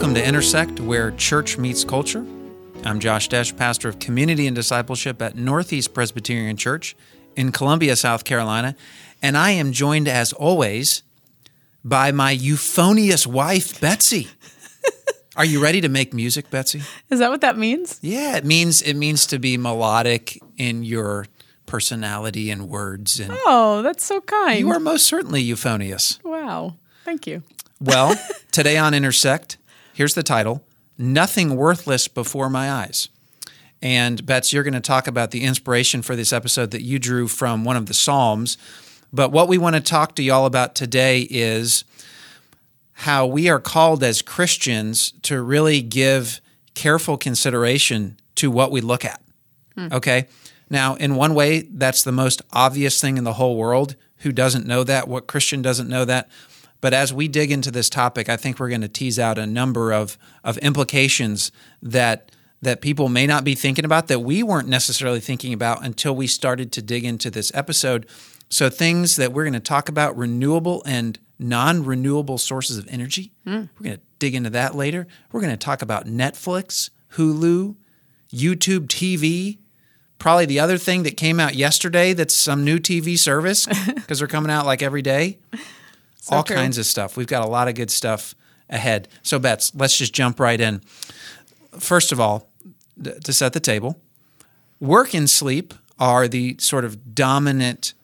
Welcome to Intersect, where church meets culture. I'm Josh Desh, pastor of community and discipleship at Northeast Presbyterian Church in Columbia, South Carolina, and I am joined, as always, by my euphonious wife, Betsy. Are you ready to make music, Betsy? Is that what that means? Yeah, it means it means to be melodic in your personality and words, and Oh, that's so kind. you are most certainly euphonious. Wow. Thank you. Well, today on Intersect, here's the title Nothing Worthless Before My Eyes. And Bets, you're going to talk about the inspiration for this episode that you drew from one of the Psalms. But what we want to talk to y'all about today is how we are called as Christians to really give careful consideration to what we look at. Hmm. Okay? Now, in one way, that's the most obvious thing in the whole world. Who doesn't know that? What Christian doesn't know that? But as we dig into this topic, I think we're going to tease out a number of, of implications that that people may not be thinking about that we weren't necessarily thinking about until we started to dig into this episode. So things that we're going to talk about renewable and non-renewable sources of energy. Hmm. We're going to dig into that later. We're going to talk about Netflix, Hulu, YouTube TV, probably the other thing that came out yesterday that's some new TV service because they're coming out like every day. All true. kinds of stuff. We've got a lot of good stuff ahead. So, Bets, let's just jump right in. First of all, to set the table, work and sleep are the sort of dominant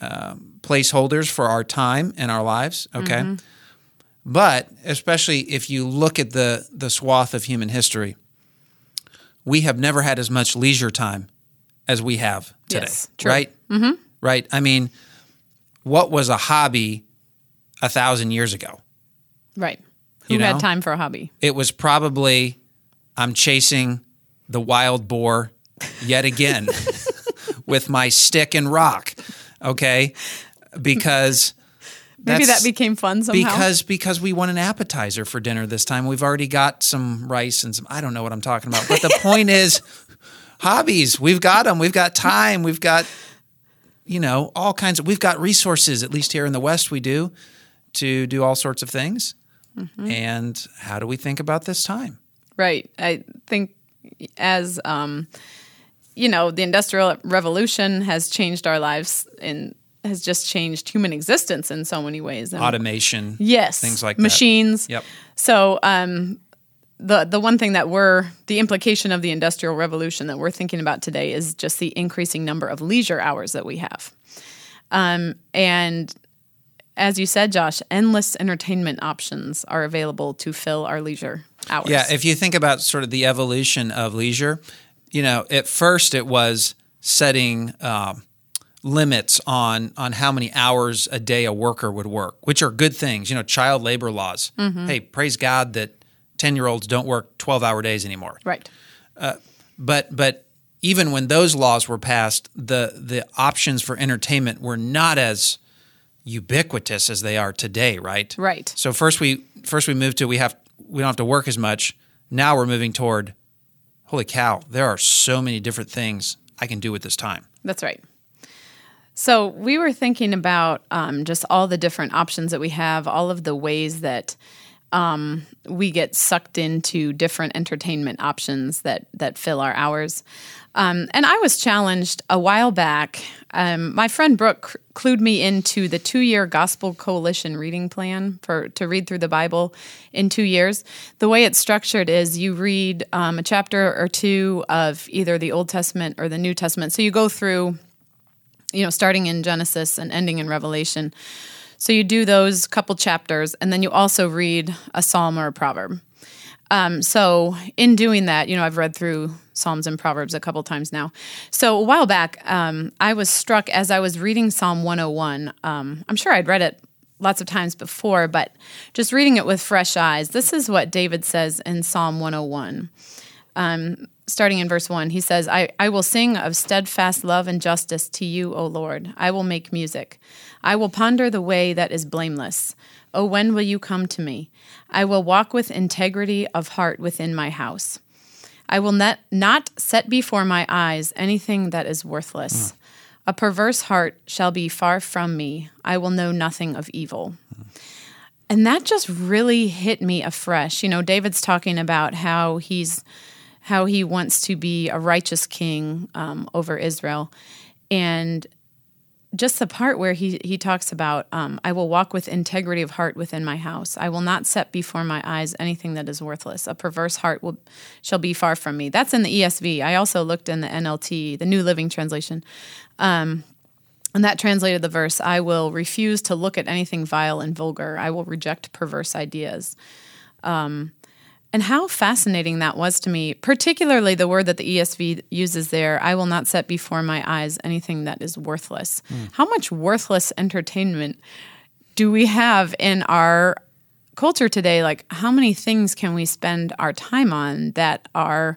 um, placeholders for our time and our lives. Okay. But especially if you look at the, the swath of human history, we have never had as much leisure time as we have today. Yes, true. right? Mm-hmm. Right. I mean, what was a hobby a thousand years ago? Right. Who You know? had time for a hobby? It was probably I'm chasing the wild boar yet again with my stick and rock. Okay. Because Maybe that became fun somehow. because because we want an appetizer for dinner this time. We've already got some rice and some I don't know what I'm talking about. But the point is hobbies. We've got them. We've got time. We've got you know, all kinds of we've got resources at least here in the west we do to do all sorts of things. Mm-hmm. And how do we think about this time? right. I think as um, you know, the industrial revolution has changed our lives and has just changed human existence in so many ways. And Automation. yes, things like that. machines. Yep. So um, the the one thing that we're the implication of the industrial revolution that we're thinking about today is just the increasing number of leisure hours that we have, um, and as you said, Josh, endless entertainment options are available to fill our leisure hours. Yeah, if you think about sort of the evolution of leisure, you know, at first it was setting um, limits on on how many hours a day a worker would work, which are good things. You know, child labor laws. Hey, praise God that ten year olds don't work twelve hour days anymore. right. But but even when those laws were passed, the the options for entertainment were not as ubiquitous as they are today, right? Right. So first we first we move to we have we don't have to work as much. Now we're moving toward holy cow, there are so many different things I can do with this time. That's right. So we were thinking about um, just all the different options that we have, all of the ways that um, we get sucked into different entertainment options that that fill our hours. Um, and I was challenged a while back. Um, my friend Brooke clued me into the two-year Gospel Coalition reading plan for to read through the Bible in two years. The way it's structured is you read um, a chapter or two of either the Old Testament or the New Testament. So you go through you know, starting in Genesis and ending in Revelation. So you do those couple chapters, and then you also read a psalm or a proverb. Um, so in doing that, you know, I've read through Psalms and Proverbs a couple times now. So a while back, um, I was struck as I was reading Psalm 101. Um, I'm sure I'd read it lots of times before, but just reading it with fresh eyes, this is what David says in Psalm 101 starting in verse 1, he says, I, I will sing of steadfast love and justice to you, O Lord. I will make music. I will ponder the way that is blameless. O when will you come to me? I will walk with integrity of heart within my house. I will not, not set before my eyes anything that is worthless. A perverse heart shall be far from me. I will know nothing of evil. and that just really hit me afresh. You know, David's talking about how he's how he wants to be a righteous king um, over Israel, and just the part where he he talks about um, I will walk with integrity of heart within my house. I will not set before my eyes anything that is worthless. A perverse heart will shall be far from me. That's in the ESV. I also looked in the NLT, the New Living Translation. Um, and that translated the verse I will refuse to look at anything vile and vulgar. I will reject perverse ideas. Um, and how fascinating that was to me, particularly the word that the ESV uses there I will not set before my eyes anything that is worthless. Mm. How much worthless entertainment do we have in our culture today? Like, how many things can we spend our time on that are,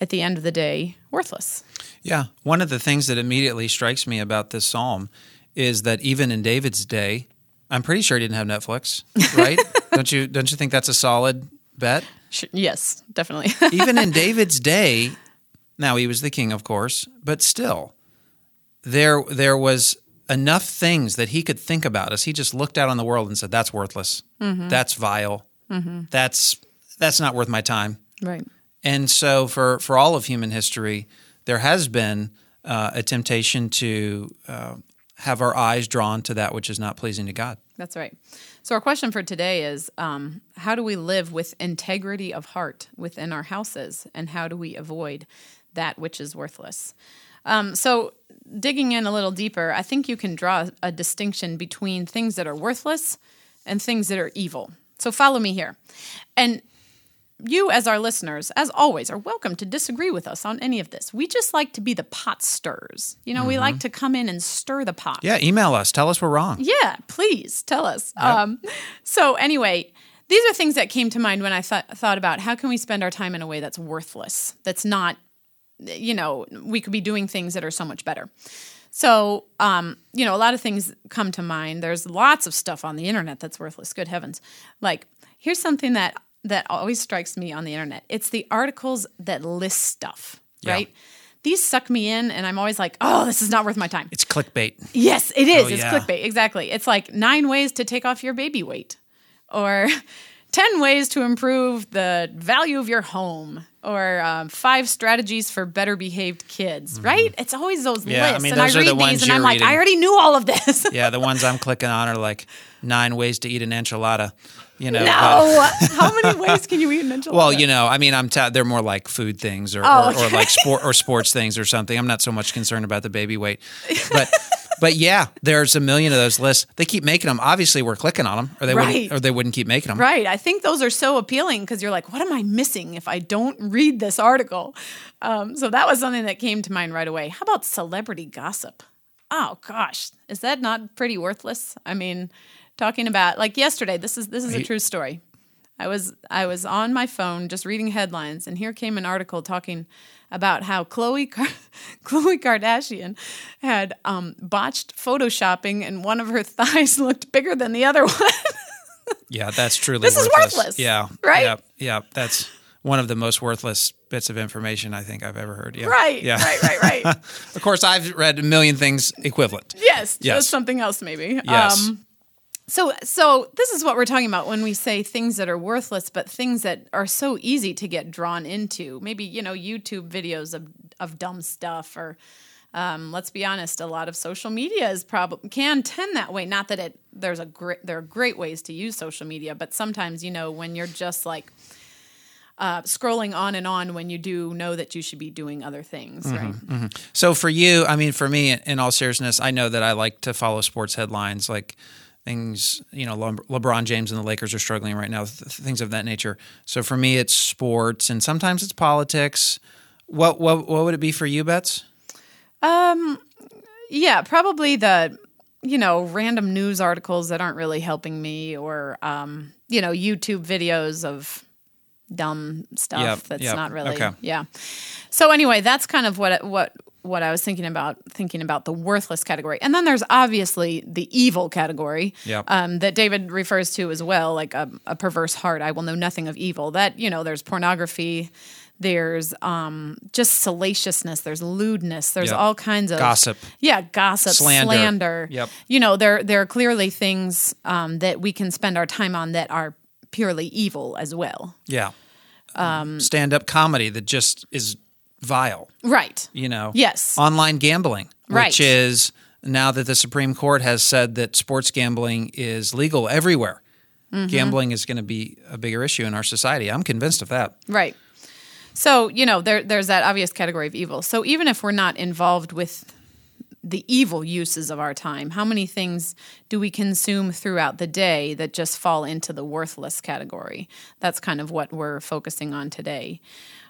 at the end of the day, worthless? Yeah. One of the things that immediately strikes me about this psalm is that even in David's day, I'm pretty sure he didn't have Netflix, right? don't you don't you think that's a solid bet? Yes, definitely. even in David's day, now he was the king, of course, but still, there there was enough things that he could think about as he just looked out on the world and said, "That's worthless. Mm-hmm. That's vile. Mm-hmm. That's that's not worth my time." Right. And so, for for all of human history, there has been uh, a temptation to uh, have our eyes drawn to that which is not pleasing to God. That's right. So, our question for today is um, How do we live with integrity of heart within our houses, and how do we avoid that which is worthless? Um, so, digging in a little deeper, I think you can draw a distinction between things that are worthless and things that are evil. So, follow me here. And you, as our listeners, as always, are welcome to disagree with us on any of this. We just like to be the pot stirrers. You know, mm-hmm. we like to come in and stir the pot. Yeah, email us. Tell us we're wrong. Yeah, please tell us. Yep. Um, so, anyway, these are things that came to mind when I th- thought about how can we spend our time in a way that's worthless, that's not, you know, we could be doing things that are so much better. So, um, you know, a lot of things come to mind. There's lots of stuff on the internet that's worthless. Good heavens. Like, here's something that that always strikes me on the internet. It's the articles that list stuff, yeah. right? These suck me in, and I'm always like, oh, this is not worth my time. It's clickbait. Yes, it is. Oh, it's yeah. clickbait. Exactly. It's like nine ways to take off your baby weight, or 10 ways to improve the value of your home, or um, five strategies for better behaved kids, mm-hmm. right? It's always those yeah, lists. I mean, and I read the these, and I'm like, reading. I already knew all of this. yeah, the ones I'm clicking on are like nine ways to eat an enchilada. You know, no. How many ways can you eat an enchilada? Well, you know, I mean, I'm ta- they're more like food things or, oh, okay. or, or, like sport or sports things or something. I'm not so much concerned about the baby weight, but but yeah, there's a million of those lists. They keep making them. Obviously, we're clicking on them, or they right. wouldn't, or they wouldn't keep making them. Right. I think those are so appealing because you're like, what am I missing if I don't read this article? Um, so that was something that came to mind right away. How about celebrity gossip? Oh gosh, is that not pretty worthless? I mean, talking about like yesterday. This is this is a true story. I was I was on my phone just reading headlines, and here came an article talking about how Chloe Car- Khloe Kardashian had um, botched photoshopping, and one of her thighs looked bigger than the other one. yeah, that's truly this worthless. is worthless. Yeah, right. Yeah, yeah, that's one of the most worthless bits of information I think I've ever heard. Yeah. Right. Yeah. Right. Right. Right. of course, I've read a million things equivalent. Yes. Yes. Just something else, maybe. Yes. Um, so, so this is what we're talking about when we say things that are worthless, but things that are so easy to get drawn into. Maybe you know YouTube videos of of dumb stuff, or um, let's be honest, a lot of social media is probably can tend that way. Not that it there's a great there are great ways to use social media, but sometimes you know when you're just like uh, scrolling on and on when you do know that you should be doing other things, mm-hmm, right? Mm-hmm. So for you, I mean, for me, in all seriousness, I know that I like to follow sports headlines, like things. You know, Le- LeBron James and the Lakers are struggling right now, th- things of that nature. So for me, it's sports, and sometimes it's politics. What what what would it be for you, Bets? Um, yeah, probably the you know random news articles that aren't really helping me, or um, you know, YouTube videos of dumb stuff yep, that's yep. not really okay. yeah. So anyway, that's kind of what what what I was thinking about thinking about the worthless category. And then there's obviously the evil category yep. um, that David refers to as well, like a, a, perverse heart. I will know nothing of evil. That, you know, there's pornography, There's um, just salaciousness. There's lewdness. There's Yep. all kinds of Gossip. Yeah, gossip, Slander. slander. Yep. You know, there there are clearly things um, that we can spend our time on that are purely evil as well. Yeah. Um, Stand up comedy that just is vile, Right. you know? Yes. Online gambling, Right. which is now that the Supreme Court has said that sports gambling is legal everywhere. Mm-hmm. Gambling is going to be a bigger issue in our society. I'm convinced of that. Right. So, you know, there, there's that obvious category of evil. So, even if we're not involved with the evil uses of our time, how many things do we consume throughout the day that just fall into the worthless category? That's kind of what we're focusing on today.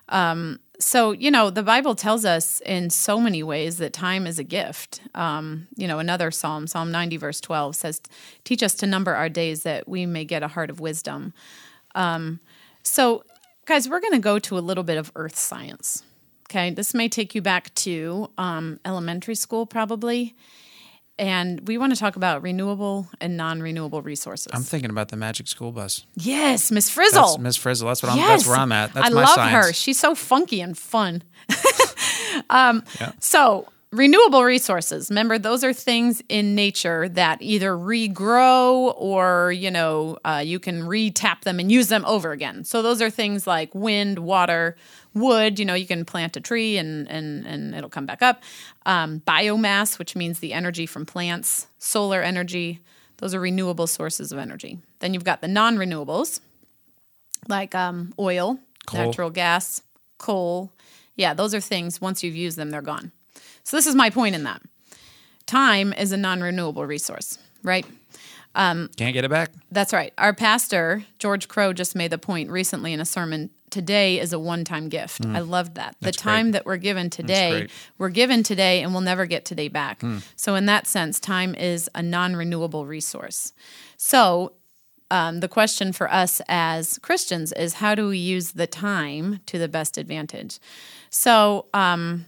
Um, so, you know, the Bible tells us in so many ways that time is a gift. Um, you know, another psalm, Psalm 90, verse 12, says, Teach us to number our days that we may get a heart of wisdom. Um, so, guys, we're going to go to a little bit of earth science. Okay, this may take you back to um, elementary school, probably. And we want to talk about renewable and non renewable resources. I'm thinking about the Magic School Bus. yes, Miss Frizzle. Miss Frizzle. That's what I'm. Yes. That's where I'm at. That's I love science. her. She's so funky and fun. um, Yeah. So, renewable resources. Remember, those are things in nature that either regrow or, you know, uh, you can re-tap them and use them over again. So, those are things like wind, water, wood. You know, you can plant a tree and, and, and it'll come back up. Um, biomass, which means the energy from plants, solar energy. Those are renewable sources of energy. Then you've got the non renewables, like um, oil, Coal. natural gas, coal. Yeah, those are things, once you've used them, they're gone. So, this is my point in that. Time is a non renewable resource, right? Can't get it back. That's right. Our pastor, George Crow, just made the point recently in a sermon. Today is a one time gift. I loved that. The Mm. Time great. that we're given today, we're given today and we'll never get today back. Hmm. So, in that sense, time is a non renewable resource. So, um, the question for us as Christians is how do we use the time to the best advantage? So, um,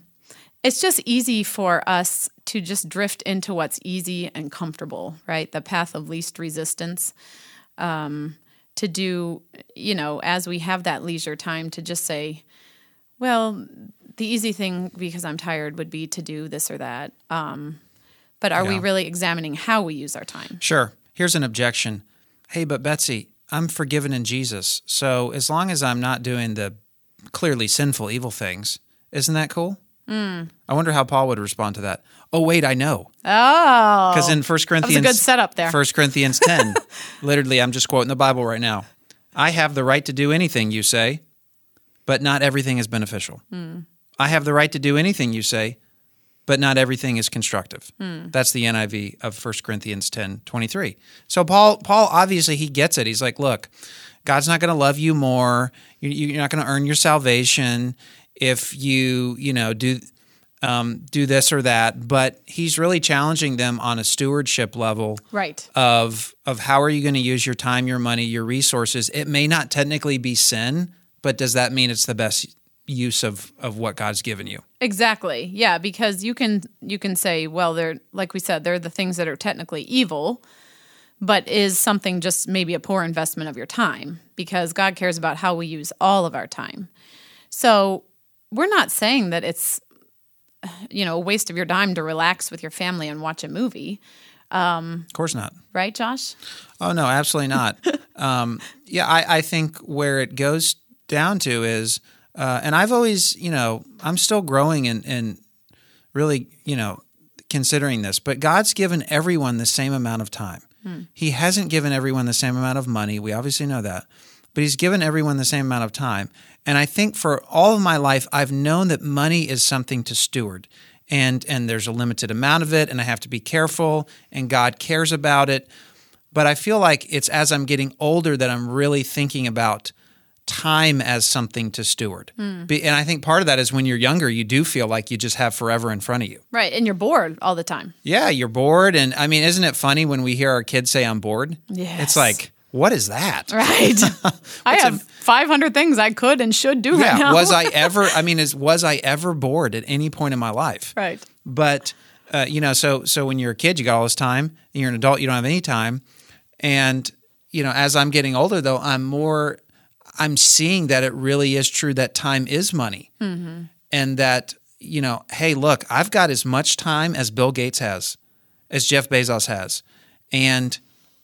it's just easy for us to just drift into what's easy and comfortable, right? The path of least resistance. Um, to do, you know, as we have that leisure time to just say, well, the easy thing because I'm tired would be to do this or that. Um, but are we really examining how we use our time? Sure. Here's an objection. Hey, but Betsy, I'm forgiven in Jesus. So as long as I'm not doing the clearly sinful, evil things, isn't that cool? Hmm. I wonder how Paul would respond to that. Oh, wait, I know. Oh, Because in 1 Corinthians, good setup there. 1 Corinthians 10, literally, I'm just quoting the Bible right now. I have the right to do anything you say, but not everything is beneficial. Hmm. I have the right to do anything you say, but not everything is constructive. Hmm. That's the NIV of 1 Corinthians 10, 23. So Paul, Paul obviously he gets it. He's like, look, God's not going to love you more. You're not going to earn your salvation if you, you know, do um, do this or that. But he's really challenging them on a stewardship level right. of of how are you going to use your time, your money, your resources. It may not technically be sin, but does that mean it's the best use of of what God's given you? Exactly. Yeah, because you can you can say, well, they're like we said, they're the things that are technically evil, but is something just maybe a poor investment of your time because God cares about how we use all of our time. So we're not saying that it's you know a waste of your time to relax with your family and watch a movie, Of course not. right, Josh? Oh no, absolutely not. um, yeah, I, I think where it goes down to is, uh, and I've always, you know, I'm still growing and and really, you know, considering this, but God's given everyone the same amount of time. He hasn't given everyone the same amount of money. We obviously know that, but He's given everyone the same amount of time. And I think for all of my life, I've known that money is something to steward. And, and there's a limited amount of it, and I have to be careful, and God cares about it but I feel like it's as I'm getting older that I'm really thinking about time as something to steward. Hmm. Be- And I think part of that is when you're younger, you do feel like you just have forever in front of you. Right, and you're bored all the time. Yeah, you're bored. And I mean, isn't it funny when we hear our kids say, I'm bored? Yes. It's like, what is that? Right. I have 500 things I could and should do right Yeah. now. was I ever, I mean, is, was I ever bored at any point in my life? right. but uh, you know so so when you're a kid you got all this time and you're an adult you don't have any time and you know as i'm getting older though i'm more I'm seeing that it really is true that time is money. And that, you know, hey, look, I've got as much time as Bill Gates has, as Jeff Bezos has. And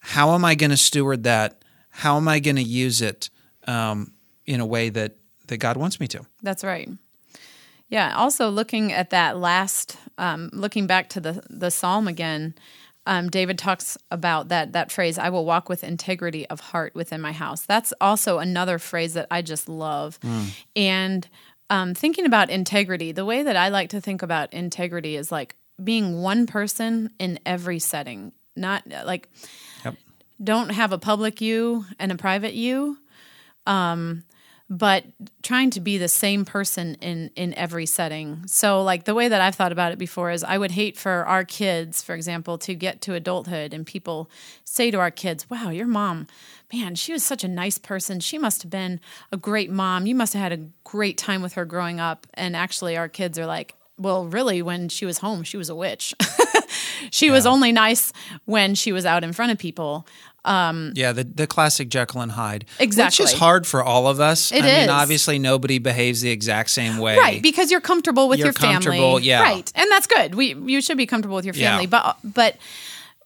how am I going to steward that? How am I going to use it um, in a way that, that God wants me to? That's right. Yeah. Also, looking at that last, um, looking back to the the psalm again, um, David talks about that that phrase, "I will walk with integrity of heart within my house." That's also another phrase that I just love. And um, thinking about integrity, the way that I like to think about integrity is like being one person in every setting, not like. Don't have a public you and a private you um, but trying to be the same person in in every setting. So like the way that i've thought about it before is i would hate for our kids for example to get to adulthood and people say to our kids wow your mom man she was such a nice person. She must have been a great mom. You must have had a great time with her growing up. And actually our kids are like well really when she was home she was a witch she was only nice when she was out in front of people Um, Yeah, the, the classic Jekyll and Hyde. Exactly. Which is hard for all of us. It I mean, obviously, nobody behaves the exact same way. Right, because you're comfortable with You're your family. comfortable, yeah. Right. And that's good. We you should be comfortable with your Yeah. family. But but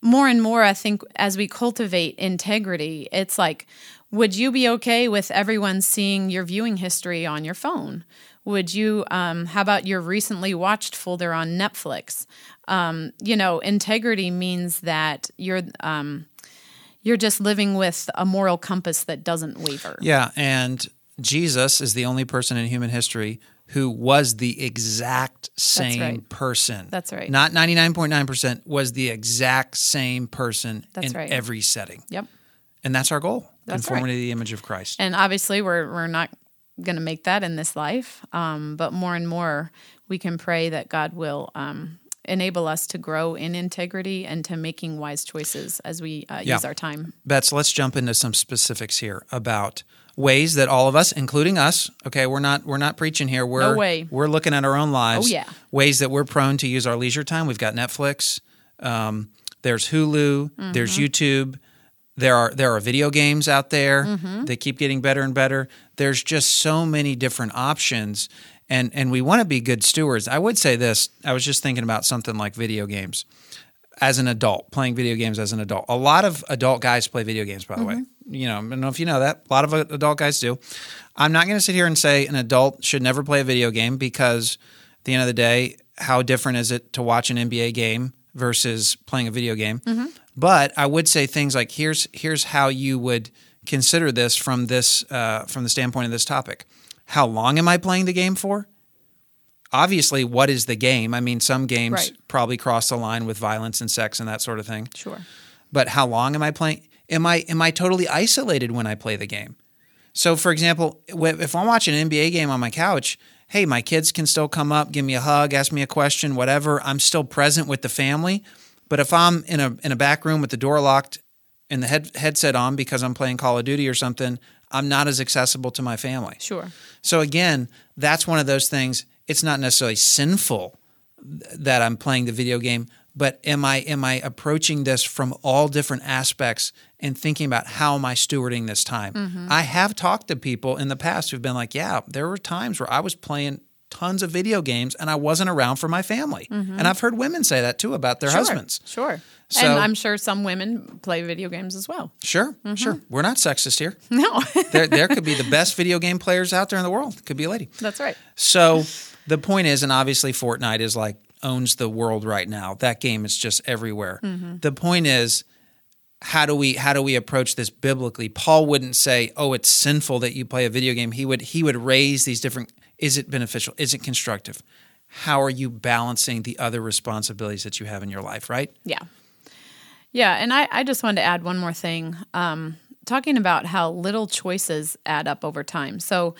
more and more I think as we cultivate integrity, it's like would you be okay with everyone seeing your viewing history on your phone? Would you um, how about your recently watched folder on Netflix? Um, you know, integrity means that you're um, you're just living with a moral compass that doesn't waver. Yeah, and Jesus is the only person in human history who was the exact same right. person. That's right. Not 99.9% was the exact same person That's in right. every setting. Yep. And that's our goal. That's conformity to the image of Christ. And obviously, we're we're not going to make that in this life, um, but more and more, we can pray that God will um, enable us to grow in integrity and to making wise choices as we uh, Yeah. use our time. Bets, let's jump into some specifics here about ways that all of us, including us, okay, we're not we're not preaching here. We're way. we're looking at our own lives. Oh, yeah. Ways that we're prone to use our leisure time. We've got Netflix. Um, there's Hulu. There's Mm-hmm. YouTube. There are there are video games out there. Mm-hmm. They keep getting better and better. There's just so many different options. And, and we want to be good stewards. I would say this. I was just thinking about something like video games as an adult, playing video games as an adult. A lot of adult guys play video games, by the way. You know, I don't know if you know that. A lot of adult guys do. I'm not going to sit here and say an adult should never play a video game because at the end of the day, how different is it to watch an NBA game versus playing a video game? But I would say things like here's here's how you would consider this from this uh, from the standpoint of this topic. How long am I playing the game for? Obviously, what is the game? I mean, some games Right. probably cross the line with violence and sex and that sort of thing. Sure. But how long am I playing? Am I am I totally isolated when I play the game? So, for example, if I'm watching an NBA game on my couch, hey, my kids can still come up, give me a hug, ask me a question, whatever. I'm still present with the family. But if I'm in a in a back room with the door locked and the head, headset on because I'm playing Call of Duty or something, I'm not as accessible to my family. Sure. So again, that's one of those things. It's not necessarily sinful that I'm playing the video game, but am I am I approaching this from all different aspects and thinking about how am I stewarding this time? Mm-hmm. I have talked to people in the past who've been like, yeah, there were times where I was playing tons of video games and I wasn't around for my family. Mm-hmm. And I've heard women say that too about their Sure. husbands. Sure. So- and I'm sure some women play video games as well. Sure, mm-hmm. sure. We're not sexist here. No, there, there could be the best video game players out there in the world. Could be a lady. that's right. So the point is, and obviously Fortnite is like owns the world right now. That game is just everywhere. Mm-hmm. The point is, how do we how do we approach this biblically? Paul wouldn't say, "Oh, it's sinful that you play a video game." He would he would raise these different. Is it beneficial? Is it constructive? How are you balancing the other responsibilities that you have in your life? Right? Yeah. Yeah. And I, I just wanted to add one more thing um, talking about how little choices add up over time. So,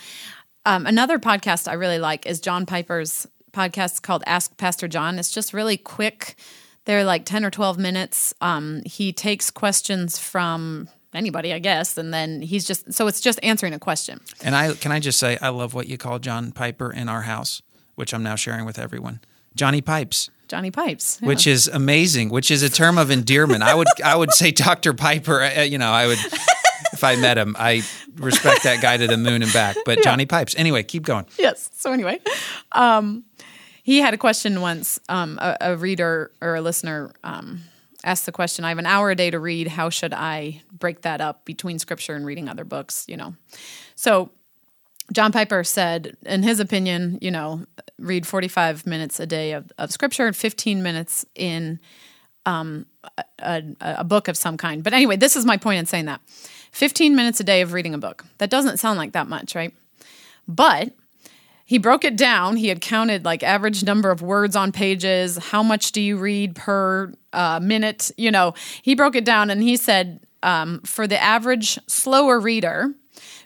um, another podcast I really like is John Piper's podcast called Ask Pastor John. It's just really quick. They're like 10 or 12 minutes. Um, he takes questions from anybody, I guess, and then he's just, so it's just answering a question. And I can I just say I love what you call John Piper in our house, which I'm now sharing with everyone. Johnny Pipes. Johnny Pipes. yeah. which is amazing. Which is a term of endearment. I would I would say Dr. Piper. uh, You know, I would if I met him. I respect that guy to the moon and back. But Johnny Pipes. Anyway, keep going. yes. So anyway, um, he had a question once. Um, a, a reader or a listener um, asked the question: "I have an hour a day to read. How should I break that up between scripture and reading other books?" You know, so John Piper said, in his opinion, you know, read 45 minutes a day of, of scripture and 15 minutes in um, a, a, book of some kind. But anyway, this is my point in saying that 15 minutes a day of reading a book. That doesn't sound like that much, right? But he broke it down. He had counted like average number of words on pages. How much do you read per uh, minute? You know, he broke it down and he said um, for the average slower reader,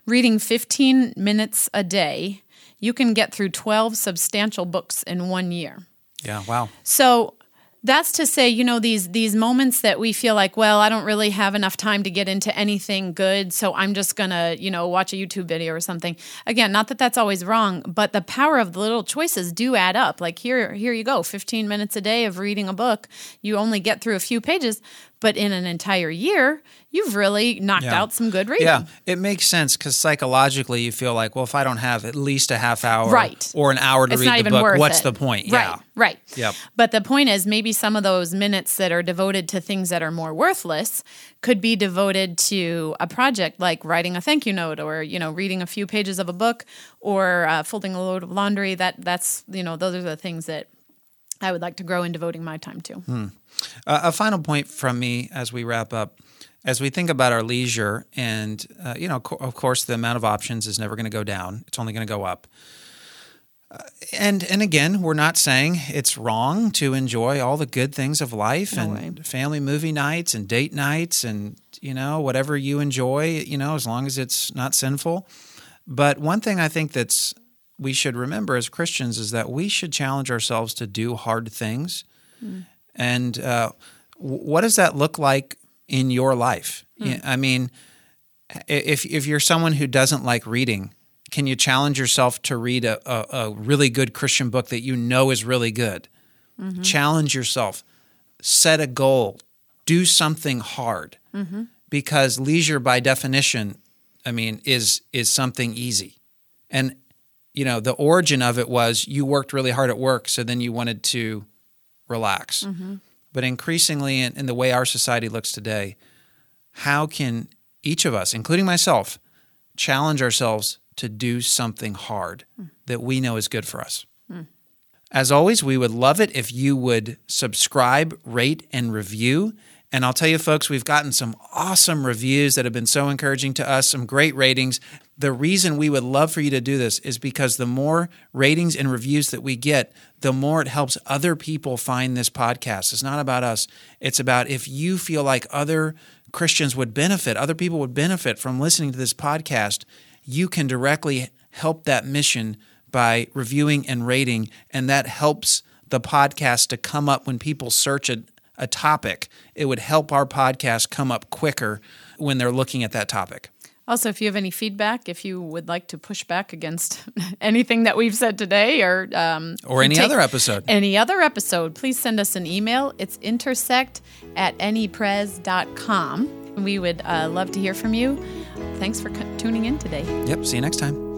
reading 15 minutes a day, you can get through 12 substantial books in one year. Yeah, wow. So that's to say, you know, these these moments that we feel like, well, I don't really have enough time to get into anything good, so I'm just gonna, you know, watch a YouTube video or something. Again, not that that's always wrong, but the power of the little choices do add up. Like here, here you go, 15 minutes a day of reading a book. You only get through a few pages, but in an entire year, you've really knocked Yeah. out some good reading. Yeah, it makes sense because psychologically you feel like, well, if I don't have at least a half hour Right. or an hour to It's read the book, what's it. the point? Right, Yeah. right. Yep. But the point is, maybe some of those minutes that are devoted to things that are more worthless could be devoted to a project like writing a thank you note, or you know, reading a few pages of a book, or uh, folding a load of laundry. That that's you know, those are the things that I would like to grow in devoting my time to. Uh, a final point from me as we wrap up. As we think about our leisure, and uh, you know, co- of course, the amount of options is never going to go down; it's only going to go up. Uh, and and again, we're not saying it's wrong to enjoy all the good things of life and way. family movie nights and date nights and you know whatever you enjoy. You know, as long as it's not sinful. But one thing I think that's we should remember as Christians is that we should challenge ourselves to do hard things. Hmm. And uh, what does that look like in your life? Hmm. Yeah, I mean, if if you're someone who doesn't like reading, can you challenge yourself to read a, a, a really good Christian book that you know is really good? Mm-hmm. Challenge yourself, set a goal, do something hard, mm-hmm. because leisure, by definition, I mean, is is something easy, and you know the origin of it was you worked really hard at work, so then you wanted to relax. Mm-hmm. But increasingly, in, in the way our society looks today, how can each of us, including myself, challenge ourselves to do something hard hmm. that we know is good for us? Hmm. As always, we would love it if you would subscribe, rate, and review. And I'll tell you, folks, we've gotten some awesome reviews that have been so encouraging to us, some great ratings. The reason we would love for you to do this is because the more ratings and reviews that we get, the more it helps other people find this podcast. It's not about us, it's about if you feel like other Christians would benefit, other people would benefit from listening to this podcast, you can directly help that mission by reviewing and rating, and that helps the podcast to come up when people search a, a topic. It would help our podcast come up quicker when they're looking at that topic. Also, if you have any feedback, if you would like to push back against anything that we've said today, or um, Or any other episode. any other episode, please send us an email. It's intersect at anypres.com. We would uh, love to hear from you. Thanks for tuning in today. Yep. See you next time.